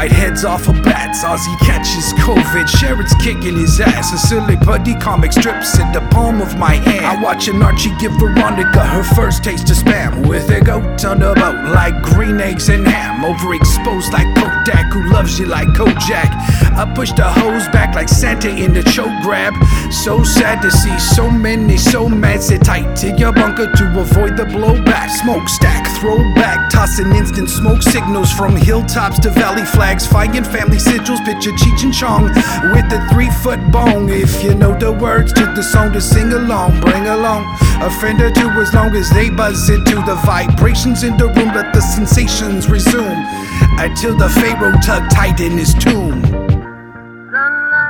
bite heads off of bats. Ozzy catches COVID, Sharon's kicking his ass. A silly buddy comic strips in the palm of my hand. I watch an Archie give Veronica her first taste of spam. With a goat on the boat, like green eggs and ham. Overexposed like Kodak, who loves you like Kojak. I push the hose back like Santa in the choke grab. So sad to see so many so mad. Sit tight to your bunker to avoid the blowback. Smokestack, throwback, tossing instant smoke signals from hilltops to valley flags. Flying family sigils, picture Cheech and Chong with a three foot bong. If you know the words to the song to sing along, bring along a friend or two as long as they buzz into the vibrations in the room. Let the sensations resume until the Pharaoh tug tight in his tomb.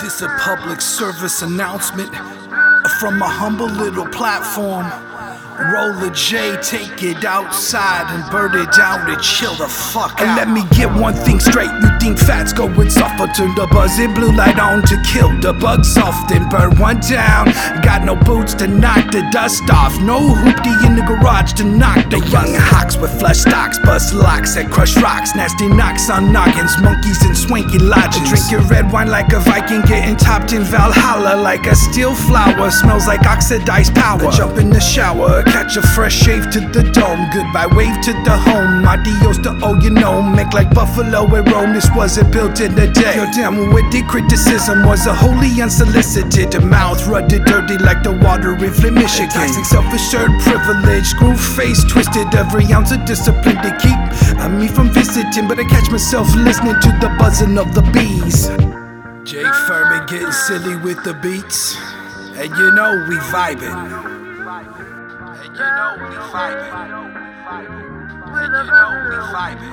This a public service announcement from a humble little platform. Roll a J, take it outside and burn it down to chill the fuck out. And let me get one thing straight. You think fats going soft, but turn the buzzing blue light on to kill the bugs off, then burn one down. Got no boots to knock the dust off. No hoopty in the garage to knock the young hawks with flush stocks, bust locks and crush rocks. Nasty knocks on noggins, monkeys and swanky lodges. Drinking red wine like a Viking, getting topped in Valhalla like a steel flower. Smells like oxidized power. Jump in the shower, catch a fresh shave to the dome. Goodbye, wave to the home. Adios to oh, you know. Make like Buffalo and Rome. This wasn't built in a day. Your damn witty criticism was a wholly unsolicited. Mouth rutted dirty like the water in Flint, Michigan. Toxic self-assured privilege. Screw face twisted. Every ounce of discipline to keep me from visiting. But I catch myself listening to the buzzing of the bees. Jay Fehrman getting silly with the beats. And you know we vibing. You know we vibing. And you know we vibing.